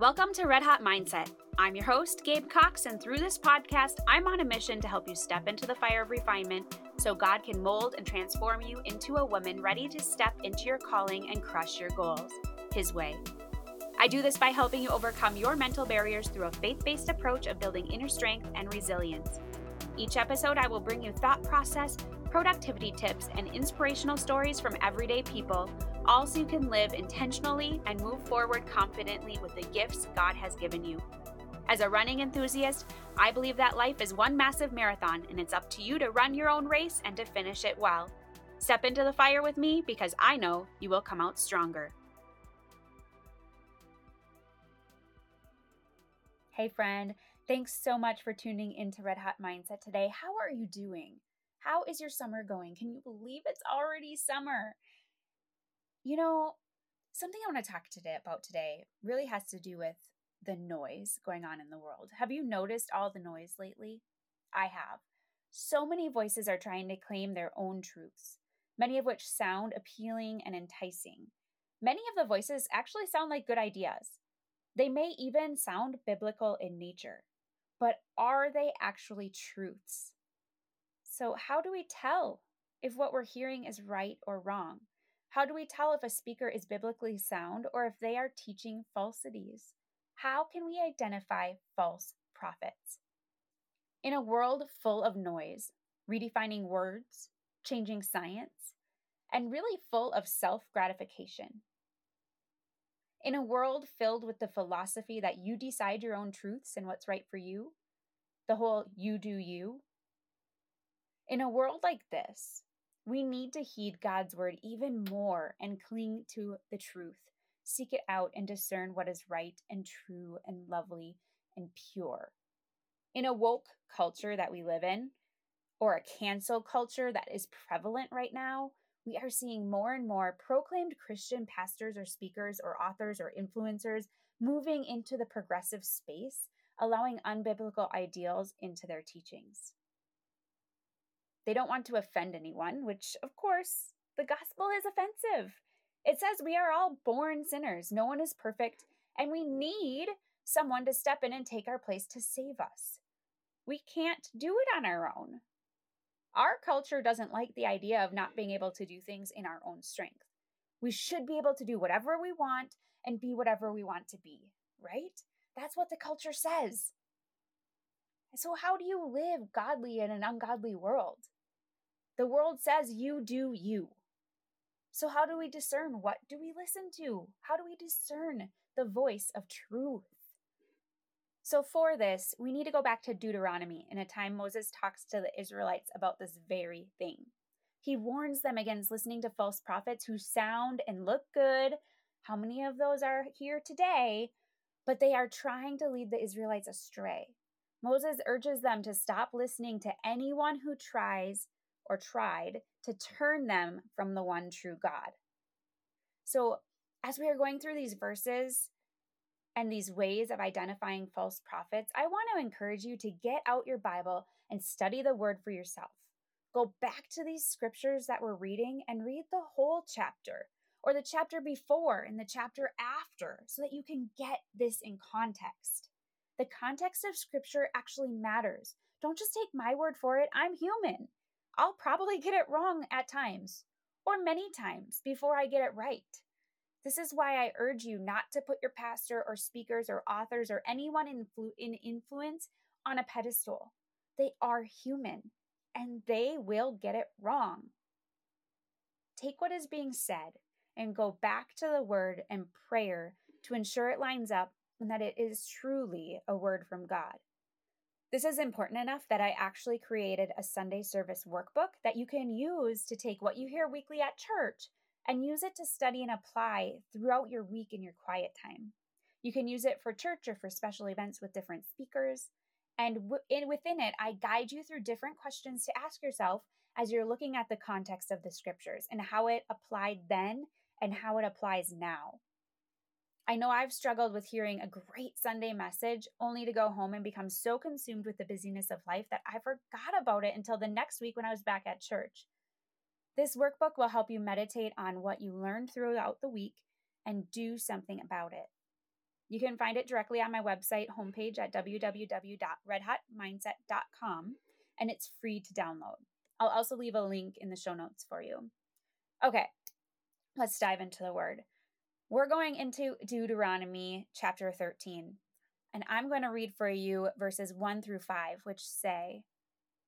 Welcome to Red Hot Mindset. I'm your host, Gabe Cox, and through this podcast, I'm on a mission to help you step into the fire of refinement so God can mold and transform you into a woman ready to step into your calling and crush your goals His way. I do this by helping you overcome your mental barriers through a faith based approach of building inner strength and resilience. Each episode, I will bring you thought process, productivity tips, and inspirational stories from everyday people all so you can live intentionally and move forward confidently with the gifts God has given you. As a running enthusiast, I believe that life is one massive marathon and it's up to you to run your own race and to finish it well. Step into the fire with me because I know you will come out stronger. Hey, friend, thanks so much for tuning into Red Hot Mindset today. How are you doing? How is your summer going? Can you believe it's already summer? You know, something I want to talk today about today really has to do with the noise going on in the world. Have you noticed all the noise lately? I have. So many voices are trying to claim their own truths, many of which sound appealing and enticing. Many of the voices actually sound like good ideas. They may even sound biblical in nature, but are they actually truths? So, how do we tell if what we're hearing is right or wrong? How do we tell if a speaker is biblically sound or if they are teaching falsities? How can we identify false prophets? In a world full of noise, redefining words, changing science, and really full of self gratification. In a world filled with the philosophy that you decide your own truths and what's right for you, the whole you do you. In a world like this, we need to heed God's word even more and cling to the truth. Seek it out and discern what is right and true and lovely and pure. In a woke culture that we live in, or a cancel culture that is prevalent right now, we are seeing more and more proclaimed Christian pastors or speakers or authors or influencers moving into the progressive space, allowing unbiblical ideals into their teachings. They don't want to offend anyone, which, of course, the gospel is offensive. It says we are all born sinners, no one is perfect, and we need someone to step in and take our place to save us. We can't do it on our own. Our culture doesn't like the idea of not being able to do things in our own strength. We should be able to do whatever we want and be whatever we want to be, right? That's what the culture says. So, how do you live godly in an ungodly world? The world says you do you. So, how do we discern? What do we listen to? How do we discern the voice of truth? So, for this, we need to go back to Deuteronomy in a time Moses talks to the Israelites about this very thing. He warns them against listening to false prophets who sound and look good. How many of those are here today? But they are trying to lead the Israelites astray. Moses urges them to stop listening to anyone who tries or tried to turn them from the one true God. So, as we are going through these verses and these ways of identifying false prophets, I want to encourage you to get out your Bible and study the word for yourself. Go back to these scriptures that we're reading and read the whole chapter or the chapter before and the chapter after so that you can get this in context. The context of scripture actually matters. Don't just take my word for it. I'm human. I'll probably get it wrong at times, or many times before I get it right. This is why I urge you not to put your pastor or speakers or authors or anyone influ- in influence on a pedestal. They are human and they will get it wrong. Take what is being said and go back to the word and prayer to ensure it lines up and that it is truly a word from God. This is important enough that I actually created a Sunday service workbook that you can use to take what you hear weekly at church and use it to study and apply throughout your week in your quiet time. You can use it for church or for special events with different speakers. And w- within it, I guide you through different questions to ask yourself as you're looking at the context of the scriptures and how it applied then and how it applies now. I know I've struggled with hearing a great Sunday message only to go home and become so consumed with the busyness of life that I forgot about it until the next week when I was back at church. This workbook will help you meditate on what you learned throughout the week and do something about it. You can find it directly on my website homepage at www.redhotmindset.com, and it's free to download. I'll also leave a link in the show notes for you. Okay, let's dive into the word. We're going into Deuteronomy chapter 13, and I'm going to read for you verses 1 through 5, which say,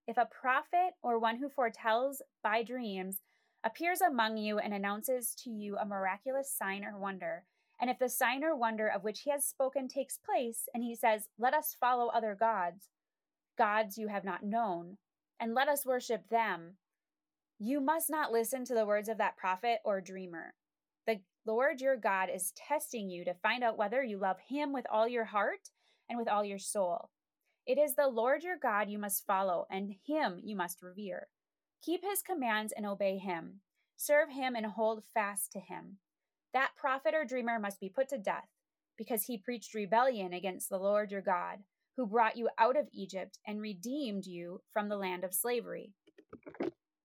If a prophet or one who foretells by dreams appears among you and announces to you a miraculous sign or wonder, and if the sign or wonder of which he has spoken takes place, and he says, Let us follow other gods, gods you have not known, and let us worship them, you must not listen to the words of that prophet or dreamer. The Lord your God is testing you to find out whether you love him with all your heart and with all your soul. It is the Lord your God you must follow, and him you must revere. Keep his commands and obey him. Serve him and hold fast to him. That prophet or dreamer must be put to death, because he preached rebellion against the Lord your God, who brought you out of Egypt and redeemed you from the land of slavery.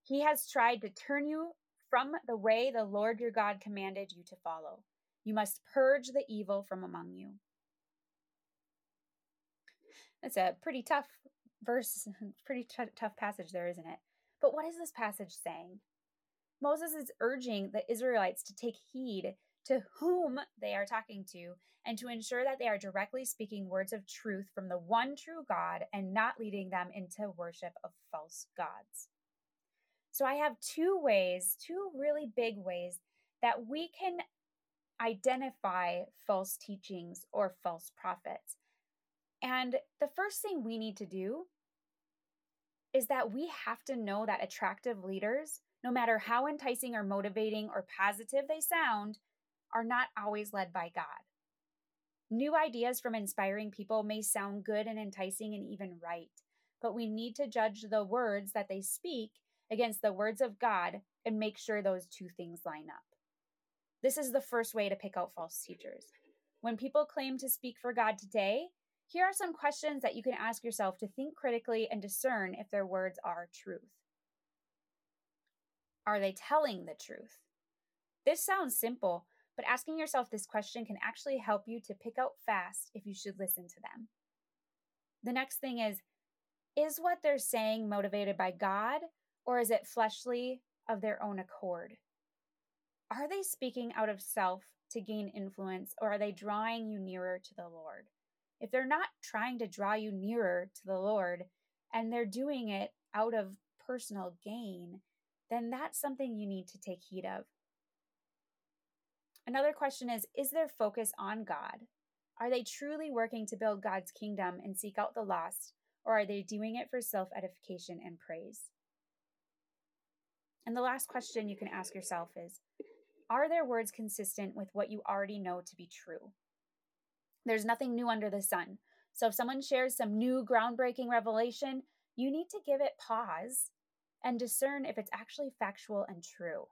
He has tried to turn you from the way the Lord your God commanded you to follow. You must purge the evil from among you. That's a pretty tough verse, pretty t- tough passage there, isn't it? But what is this passage saying? Moses is urging the Israelites to take heed to whom they are talking to and to ensure that they are directly speaking words of truth from the one true God and not leading them into worship of false gods. So I have two ways, two really big ways that we can identify false teachings or false prophets. And the first thing we need to do is that we have to know that attractive leaders, no matter how enticing or motivating or positive they sound, are not always led by God. New ideas from inspiring people may sound good and enticing and even right, but we need to judge the words that they speak against the words of God and make sure those two things line up. This is the first way to pick out false teachers. When people claim to speak for God today, here are some questions that you can ask yourself to think critically and discern if their words are truth. Are they telling the truth? This sounds simple, but asking yourself this question can actually help you to pick out fast if you should listen to them. The next thing is Is what they're saying motivated by God or is it fleshly of their own accord? Are they speaking out of self to gain influence, or are they drawing you nearer to the Lord? If they're not trying to draw you nearer to the Lord and they're doing it out of personal gain, then that's something you need to take heed of. Another question is Is their focus on God? Are they truly working to build God's kingdom and seek out the lost, or are they doing it for self edification and praise? And the last question you can ask yourself is Are their words consistent with what you already know to be true? There's nothing new under the sun. So if someone shares some new groundbreaking revelation, you need to give it pause and discern if it's actually factual and true.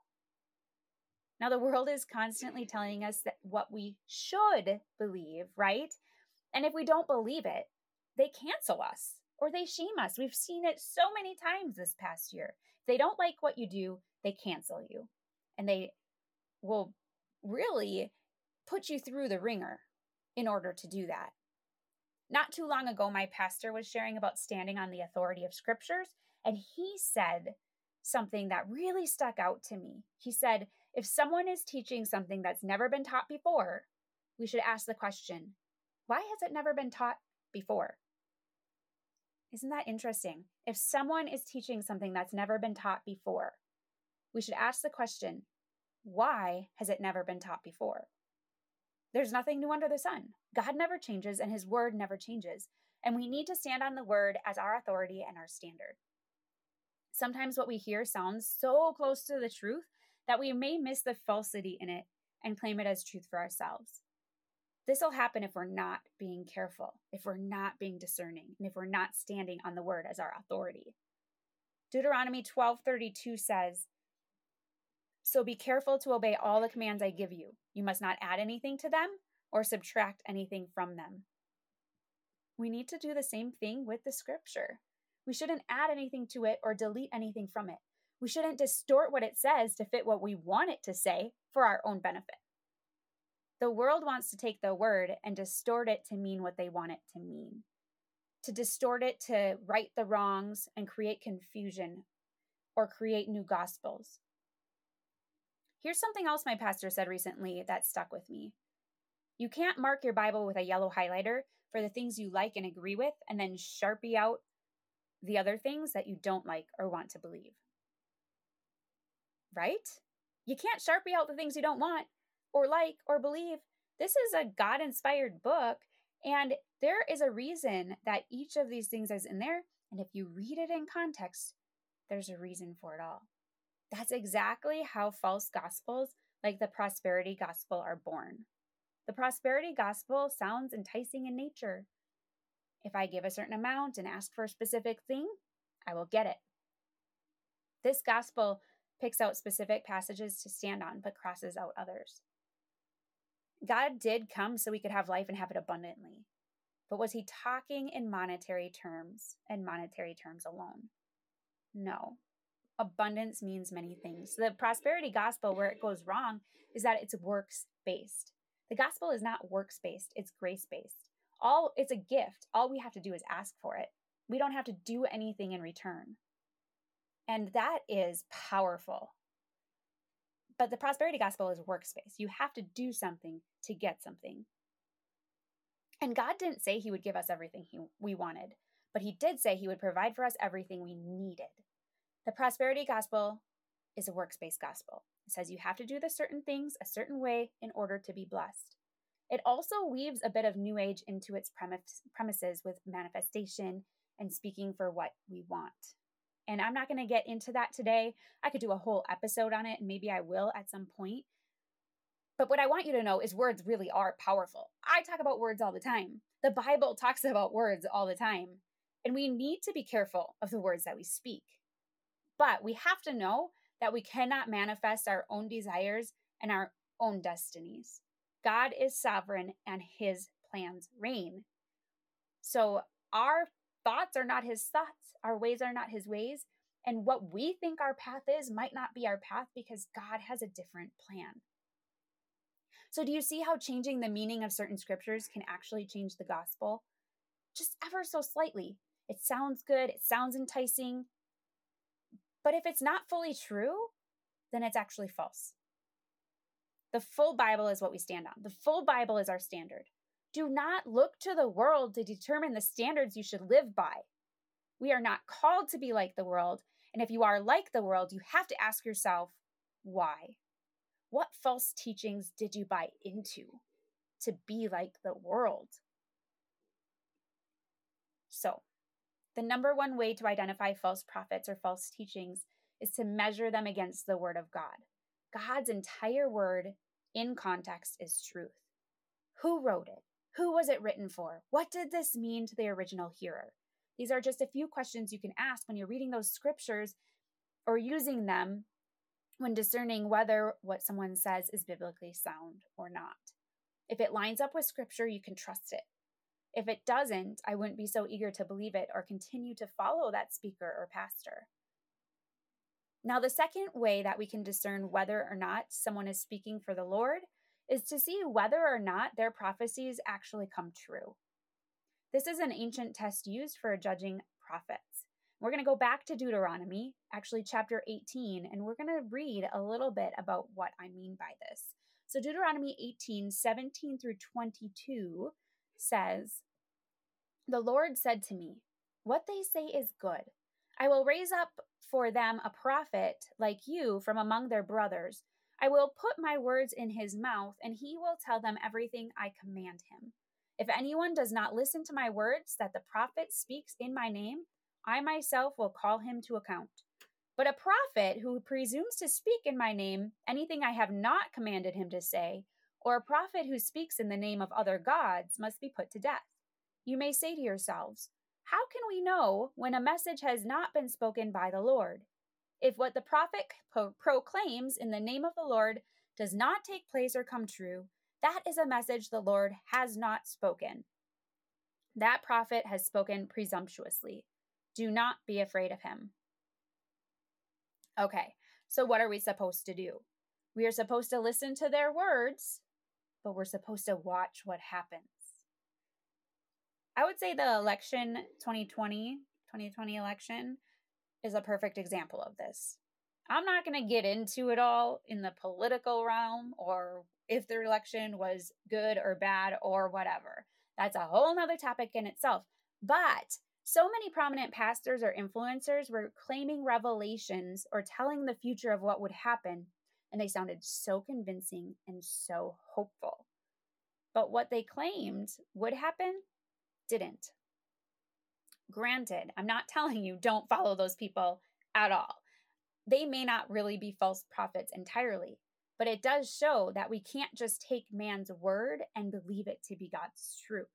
Now, the world is constantly telling us that what we should believe, right? And if we don't believe it, they cancel us or they shame us. We've seen it so many times this past year If they don't like what you do, they cancel you. And they will really put you through the wringer in order to do that. Not too long ago, my pastor was sharing about standing on the authority of scriptures, and he said something that really stuck out to me. He said, If someone is teaching something that's never been taught before, we should ask the question, Why has it never been taught before? Isn't that interesting? If someone is teaching something that's never been taught before, we should ask the question why has it never been taught before? There's nothing new under the sun. God never changes and his word never changes. And we need to stand on the word as our authority and our standard. Sometimes what we hear sounds so close to the truth that we may miss the falsity in it and claim it as truth for ourselves. This will happen if we're not being careful, if we're not being discerning, and if we're not standing on the word as our authority. Deuteronomy 12:32 says, "So be careful to obey all the commands I give you. You must not add anything to them or subtract anything from them." We need to do the same thing with the scripture. We shouldn't add anything to it or delete anything from it. We shouldn't distort what it says to fit what we want it to say for our own benefit. The world wants to take the word and distort it to mean what they want it to mean, to distort it to right the wrongs and create confusion or create new gospels. Here's something else my pastor said recently that stuck with me. You can't mark your Bible with a yellow highlighter for the things you like and agree with, and then sharpie out the other things that you don't like or want to believe. Right? You can't sharpie out the things you don't want or like or believe. This is a God inspired book, and there is a reason that each of these things is in there. And if you read it in context, there's a reason for it all. That's exactly how false gospels like the prosperity gospel are born. The prosperity gospel sounds enticing in nature. If I give a certain amount and ask for a specific thing, I will get it. This gospel picks out specific passages to stand on, but crosses out others. God did come so we could have life and have it abundantly. But was he talking in monetary terms and monetary terms alone? No abundance means many things. The prosperity gospel, where it goes wrong, is that it's works based. The gospel is not works based, it's grace based. All it's a gift. All we have to do is ask for it. We don't have to do anything in return. And that is powerful. But the prosperity gospel is works based. You have to do something to get something. And God didn't say he would give us everything he, we wanted, but he did say he would provide for us everything we needed. The prosperity gospel is a works based gospel. It says you have to do the certain things a certain way in order to be blessed. It also weaves a bit of New Age into its premises with manifestation and speaking for what we want. And I'm not going to get into that today. I could do a whole episode on it, and maybe I will at some point. But what I want you to know is words really are powerful. I talk about words all the time. The Bible talks about words all the time. And we need to be careful of the words that we speak. But we have to know that we cannot manifest our own desires and our own destinies. God is sovereign and his plans reign. So our thoughts are not his thoughts, our ways are not his ways. And what we think our path is might not be our path because God has a different plan. So, do you see how changing the meaning of certain scriptures can actually change the gospel? Just ever so slightly. It sounds good, it sounds enticing, but if it's not fully true, then it's actually false. The full Bible is what we stand on. The full Bible is our standard. Do not look to the world to determine the standards you should live by. We are not called to be like the world. And if you are like the world, you have to ask yourself, why? What false teachings did you buy into to be like the world? So, the number one way to identify false prophets or false teachings is to measure them against the Word of God. God's entire Word in context is truth. Who wrote it? Who was it written for? What did this mean to the original hearer? These are just a few questions you can ask when you're reading those scriptures or using them when discerning whether what someone says is biblically sound or not. If it lines up with scripture, you can trust it. If it doesn't, I wouldn't be so eager to believe it or continue to follow that speaker or pastor. Now, the second way that we can discern whether or not someone is speaking for the Lord is to see whether or not their prophecies actually come true. This is an ancient test used for judging prophets. We're going to go back to Deuteronomy, actually, chapter 18, and we're going to read a little bit about what I mean by this. So, Deuteronomy 18, 17 through 22 says, the Lord said to me, What they say is good. I will raise up for them a prophet like you from among their brothers. I will put my words in his mouth, and he will tell them everything I command him. If anyone does not listen to my words that the prophet speaks in my name, I myself will call him to account. But a prophet who presumes to speak in my name anything I have not commanded him to say, or a prophet who speaks in the name of other gods, must be put to death. You may say to yourselves, How can we know when a message has not been spoken by the Lord? If what the prophet pro- proclaims in the name of the Lord does not take place or come true, that is a message the Lord has not spoken. That prophet has spoken presumptuously. Do not be afraid of him. Okay, so what are we supposed to do? We are supposed to listen to their words but we're supposed to watch what happens. I would say the election 2020, 2020 election is a perfect example of this. I'm not going to get into it all in the political realm or if the election was good or bad or whatever. That's a whole nother topic in itself. But so many prominent pastors or influencers were claiming revelations or telling the future of what would happen, and they sounded so convincing and so hopeful. But what they claimed would happen didn't. Granted, I'm not telling you don't follow those people at all. They may not really be false prophets entirely, but it does show that we can't just take man's word and believe it to be God's truth.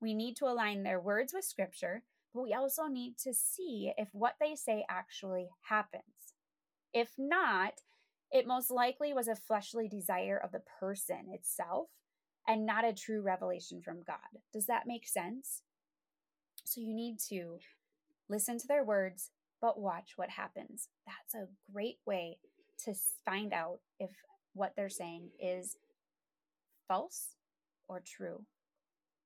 We need to align their words with scripture, but we also need to see if what they say actually happens. If not, it most likely was a fleshly desire of the person itself and not a true revelation from God. Does that make sense? So you need to listen to their words, but watch what happens. That's a great way to find out if what they're saying is false or true.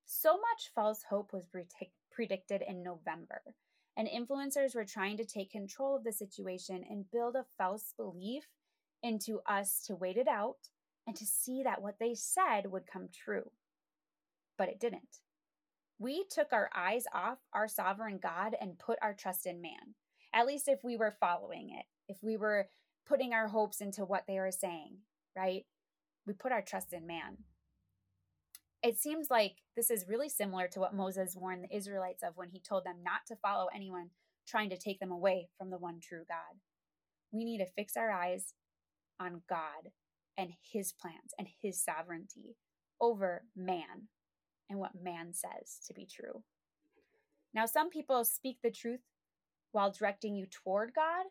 So much false hope was predicted in November, and influencers were trying to take control of the situation and build a false belief into us to wait it out and to see that what they said would come true. But it didn't. We took our eyes off our sovereign God and put our trust in man, at least if we were following it, if we were putting our hopes into what they were saying, right? We put our trust in man it seems like this is really similar to what Moses warned the Israelites of when he told them not to follow anyone trying to take them away from the one true God. We need to fix our eyes on God and his plans and his sovereignty over man and what man says to be true. Now, some people speak the truth while directing you toward God,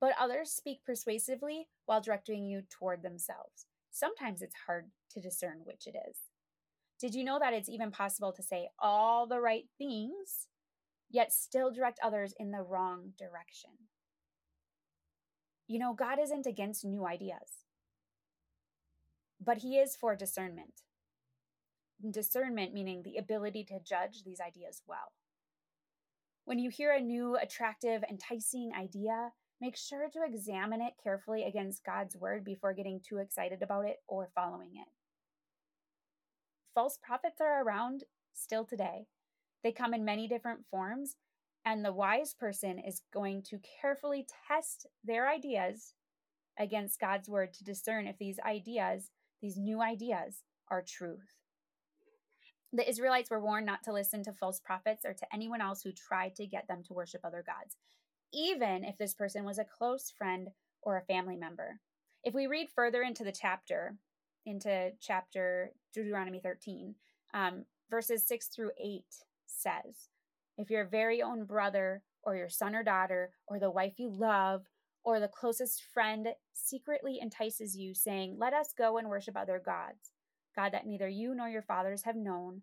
but others speak persuasively while directing you toward themselves. Sometimes it's hard to discern which it is. Did you know that it's even possible to say all the right things, yet still direct others in the wrong direction? You know, God isn't against new ideas, but He is for discernment. Discernment meaning the ability to judge these ideas well. When you hear a new, attractive, enticing idea, make sure to examine it carefully against God's word before getting too excited about it or following it false prophets are around still today. They come in many different forms, and the wise person is going to carefully test their ideas against God's word to discern if these ideas, these new ideas, are truth. The Israelites were warned not to listen to false prophets or to anyone else who tried to get them to worship other gods, even if this person was a close friend or a family member. If we read further into the chapter, into chapter Deuteronomy 13, um, verses 6 through 8 says, If your very own brother or your son or daughter or the wife you love or the closest friend secretly entices you, saying, Let us go and worship other gods, God that neither you nor your fathers have known,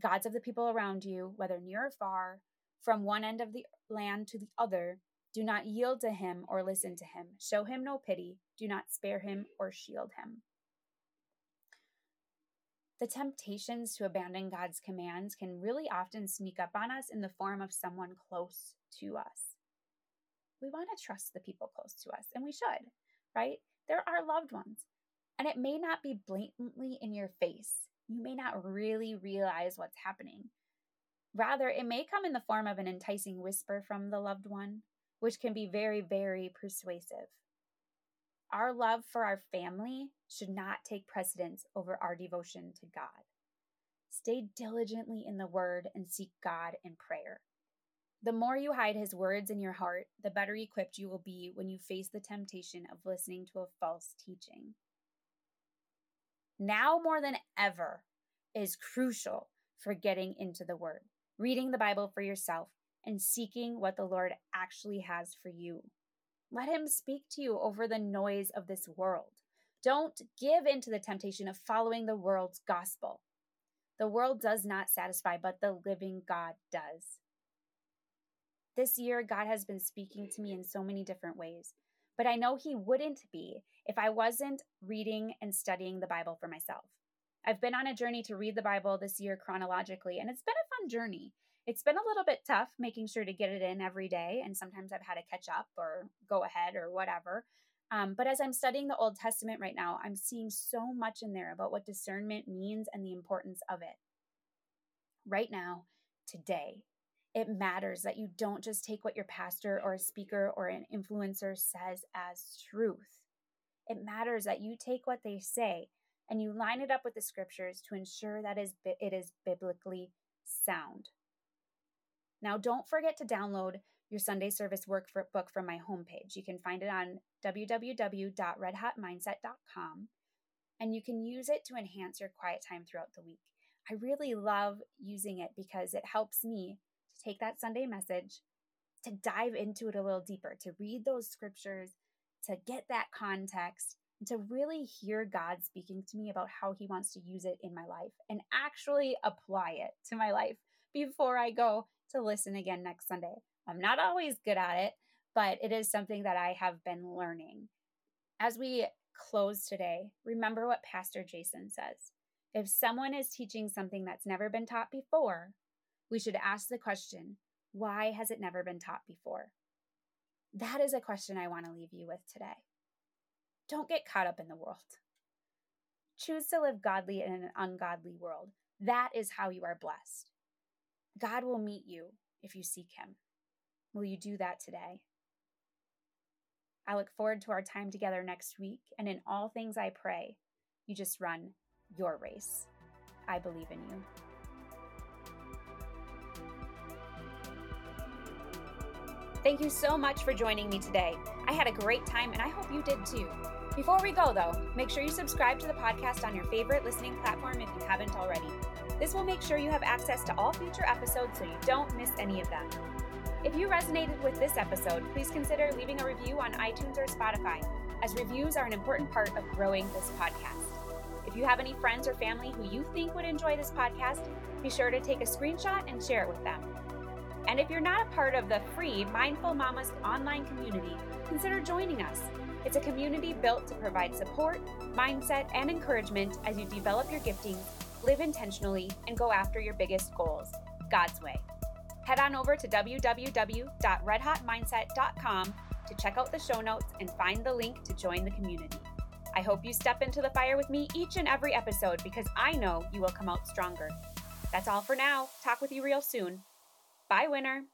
gods of the people around you, whether near or far, from one end of the land to the other, do not yield to him or listen to him. Show him no pity. Do not spare him or shield him. The temptations to abandon God's commands can really often sneak up on us in the form of someone close to us. We want to trust the people close to us, and we should, right? They're our loved ones. And it may not be blatantly in your face. You may not really realize what's happening. Rather, it may come in the form of an enticing whisper from the loved one, which can be very, very persuasive. Our love for our family should not take precedence over our devotion to God. Stay diligently in the Word and seek God in prayer. The more you hide His words in your heart, the better equipped you will be when you face the temptation of listening to a false teaching. Now more than ever is crucial for getting into the Word, reading the Bible for yourself, and seeking what the Lord actually has for you. Let Him speak to you over the noise of this world. Don't give in to the temptation of following the world's gospel. The world does not satisfy, but the living God does. This year, God has been speaking to me in so many different ways, but I know He wouldn't be if I wasn't reading and studying the Bible for myself. I've been on a journey to read the Bible this year chronologically, and it's been a fun journey. It's been a little bit tough making sure to get it in every day, and sometimes I've had to catch up or go ahead or whatever. Um, but as I'm studying the Old Testament right now, I'm seeing so much in there about what discernment means and the importance of it. Right now, today, it matters that you don't just take what your pastor or a speaker or an influencer says as truth. It matters that you take what they say and you line it up with the scriptures to ensure that it is biblically sound. Now, don't forget to download your Sunday service workbook from my homepage. You can find it on www.redhotmindset.com and you can use it to enhance your quiet time throughout the week. I really love using it because it helps me to take that Sunday message, to dive into it a little deeper, to read those scriptures, to get that context, to really hear God speaking to me about how He wants to use it in my life and actually apply it to my life before I go to listen again next Sunday. I'm not always good at it, but it is something that I have been learning. As we close today, remember what Pastor Jason says. If someone is teaching something that's never been taught before, we should ask the question, why has it never been taught before? That is a question I want to leave you with today. Don't get caught up in the world. Choose to live godly in an ungodly world. That is how you are blessed. God will meet you if you seek Him. Will you do that today? I look forward to our time together next week, and in all things I pray, you just run your race. I believe in you. Thank you so much for joining me today. I had a great time, and I hope you did too. Before we go, though, make sure you subscribe to the podcast on your favorite listening platform if you haven't already. This will make sure you have access to all future episodes so you don't miss any of them. If you resonated with this episode, please consider leaving a review on iTunes or Spotify, as reviews are an important part of growing this podcast. If you have any friends or family who you think would enjoy this podcast, be sure to take a screenshot and share it with them. And if you're not a part of the free Mindful Mamas online community, consider joining us. It's a community built to provide support, mindset, and encouragement as you develop your giftings live intentionally, and go after your biggest goals God's way. Head on over to www.redhotmindset.com to check out the show notes and find the link to join the community. I hope you step into the fire with me each and every episode because I know you will come out stronger. That's all for now. Talk with you real soon. Bye, winner.